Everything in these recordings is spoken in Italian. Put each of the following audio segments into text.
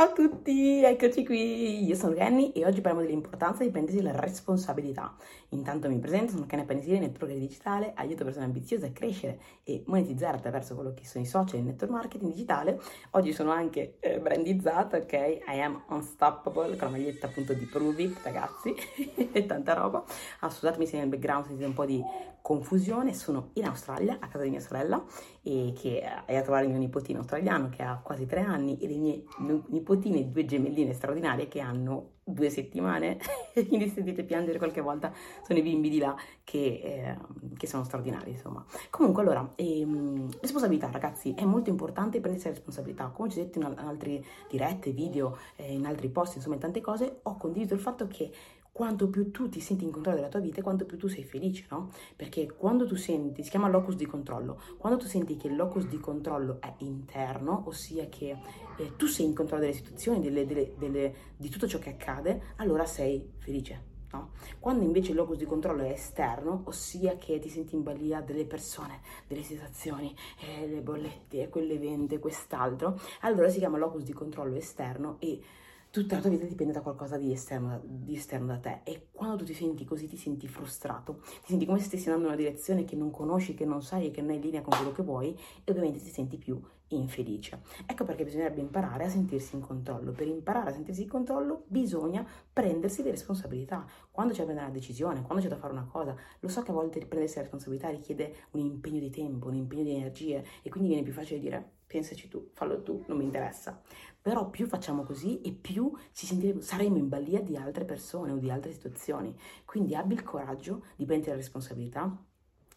Ciao a tutti, eccoci qui, io sono Kenny e oggi parliamo dell'importanza di prendersi la responsabilità. Intanto mi presento, sono Kenny Panisini, network digitale, aiuto persone ambiziose a crescere e monetizzare attraverso quello che sono i social e il network marketing digitale. Oggi sono anche eh, brandizzata, ok? I am unstoppable, con la maglietta appunto di Prove It, ragazzi, e tanta roba. Ah, scusatemi se nel background sentite un po' di confusione, sono in Australia, a casa di mia sorella, e che è a trovare il mio nipotino australiano che ha quasi tre anni e le mie nipotine, due gemelline straordinarie che hanno due settimane, quindi sentite piangere qualche volta, sono i bimbi di là che, eh, che sono straordinari, insomma. Comunque, allora, ehm, responsabilità, ragazzi, è molto importante prendersi la responsabilità. Come ci ho detto in, altre dirette, video, eh, in altri post, insomma, in tante cose, ho condiviso il fatto che quanto più tu ti senti in controllo della tua vita, quanto più tu sei felice, no? Perché quando tu senti, si chiama locus di controllo, quando tu senti che il locus di controllo è interno, ossia che eh, tu sei in controllo delle situazioni, delle, delle, delle, di tutto ciò che accade, allora sei felice. No? Quando invece il locus di controllo è esterno, ossia che ti senti in balia delle persone, delle situazioni, eh, le bollette, quell'evento, quest'altro, allora si chiama locus di controllo esterno e tutta la tua vita dipende da qualcosa di esterno, di esterno, da te e quando tu ti senti così ti senti frustrato, ti senti come se stessi andando in una direzione che non conosci, che non sai e che non è in linea con quello che vuoi e ovviamente ti senti più infelice. Ecco perché bisognerebbe imparare a sentirsi in controllo. Per imparare a sentirsi in controllo bisogna prendersi le responsabilità. Quando c'è da prendere una decisione, quando c'è da fare una cosa, lo so che a volte prendersi la responsabilità richiede un impegno di tempo, un impegno di energie e quindi viene più facile dire pensaci tu, fallo tu, non mi interessa. Però più facciamo così e più ci sentiremo, saremo in balia di altre persone o di altre situazioni. Quindi abbi il coraggio di prendere la responsabilità,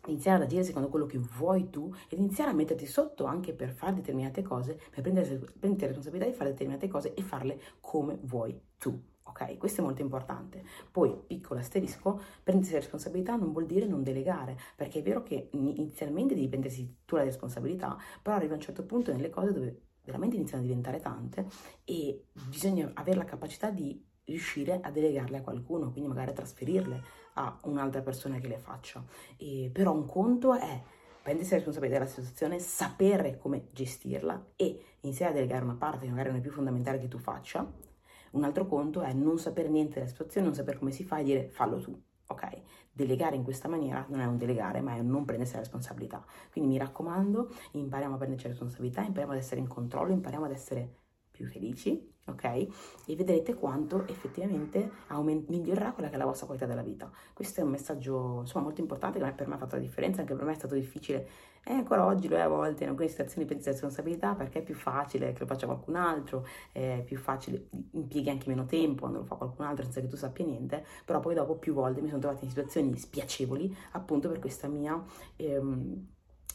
iniziare ad agire secondo quello che vuoi tu ed iniziare a metterti sotto anche per fare determinate cose, per prendere, prendere responsabilità di fare determinate cose e farle come vuoi tu. Ok, questo è molto importante. Poi, piccolo asterisco, prendersi la responsabilità non vuol dire non delegare, perché è vero che inizialmente devi prendersi tu la responsabilità, però arriva a un certo punto nelle cose dove veramente iniziano a diventare tante e bisogna avere la capacità di riuscire a delegarle a qualcuno, quindi magari a trasferirle a un'altra persona che le faccia. E, però un conto è prendersi la responsabilità della situazione, sapere come gestirla e iniziare a delegare una parte che magari non è più fondamentale che tu faccia un altro conto è non sapere niente della situazione, non sapere come si fa e dire fallo tu. Ok? Delegare in questa maniera non è un delegare, ma è un non prendersi la responsabilità. Quindi mi raccomando, impariamo a prenderci la responsabilità, impariamo ad essere in controllo, impariamo ad essere più felici, ok? E vedrete quanto effettivamente aument- migliorerà quella che è la vostra qualità della vita. Questo è un messaggio, insomma, molto importante che per me ha fatto la differenza, anche per me è stato difficile, e ancora oggi lo è a volte in alcune situazioni di responsabilità perché è più facile che lo faccia qualcun altro, è più facile, impieghi anche meno tempo quando lo fa qualcun altro senza che tu sappia niente, però poi dopo più volte mi sono trovata in situazioni spiacevoli appunto per questa mia... Ehm,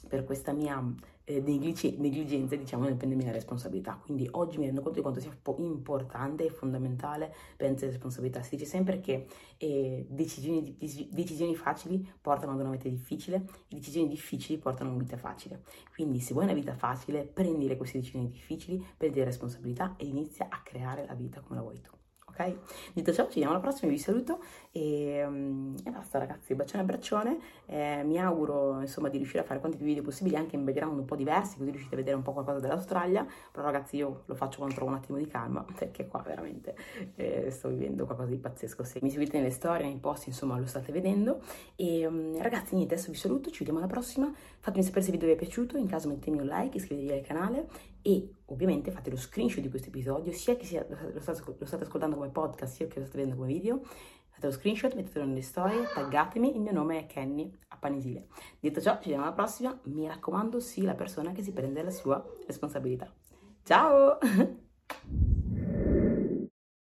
per questa mia eh, negligenza, diciamo, nel prendermi la responsabilità. Quindi oggi mi rendo conto di quanto sia importante e fondamentale prendere la responsabilità. Si dice sempre che eh, decisioni, decisioni, facili portano ad una vita difficile e decisioni difficili portano a una vita facile. Quindi se vuoi una vita facile, prendi queste decisioni difficili, prendi la responsabilità e inizia a creare la vita come la vuoi tu ok? Detto ciò, ci vediamo alla prossima, vi saluto e, um, e basta ragazzi, bacione e abbraccione, eh, mi auguro insomma di riuscire a fare quanti più video possibili anche in background un po' diversi, così riuscite a vedere un po' qualcosa dell'Australia, però ragazzi io lo faccio quando trovo un attimo di calma, perché qua veramente eh, sto vivendo qualcosa di pazzesco, se mi seguite nelle storie, nei post, insomma lo state vedendo, e um, ragazzi niente, adesso vi saluto, ci vediamo alla prossima, fatemi sapere se il video vi è piaciuto, in caso mettetemi un like, iscrivetevi al canale e ovviamente fate lo screenshot di questo episodio, sia che sia, lo, state, lo state ascoltando come podcast, sia che lo state vedendo come video, fate lo screenshot, mettetelo nelle storie, taggatemi, il mio nome è Kenny a Panisile. Detto ciò, ci vediamo alla prossima, mi raccomando, sii la persona che si prende la sua responsabilità. Ciao!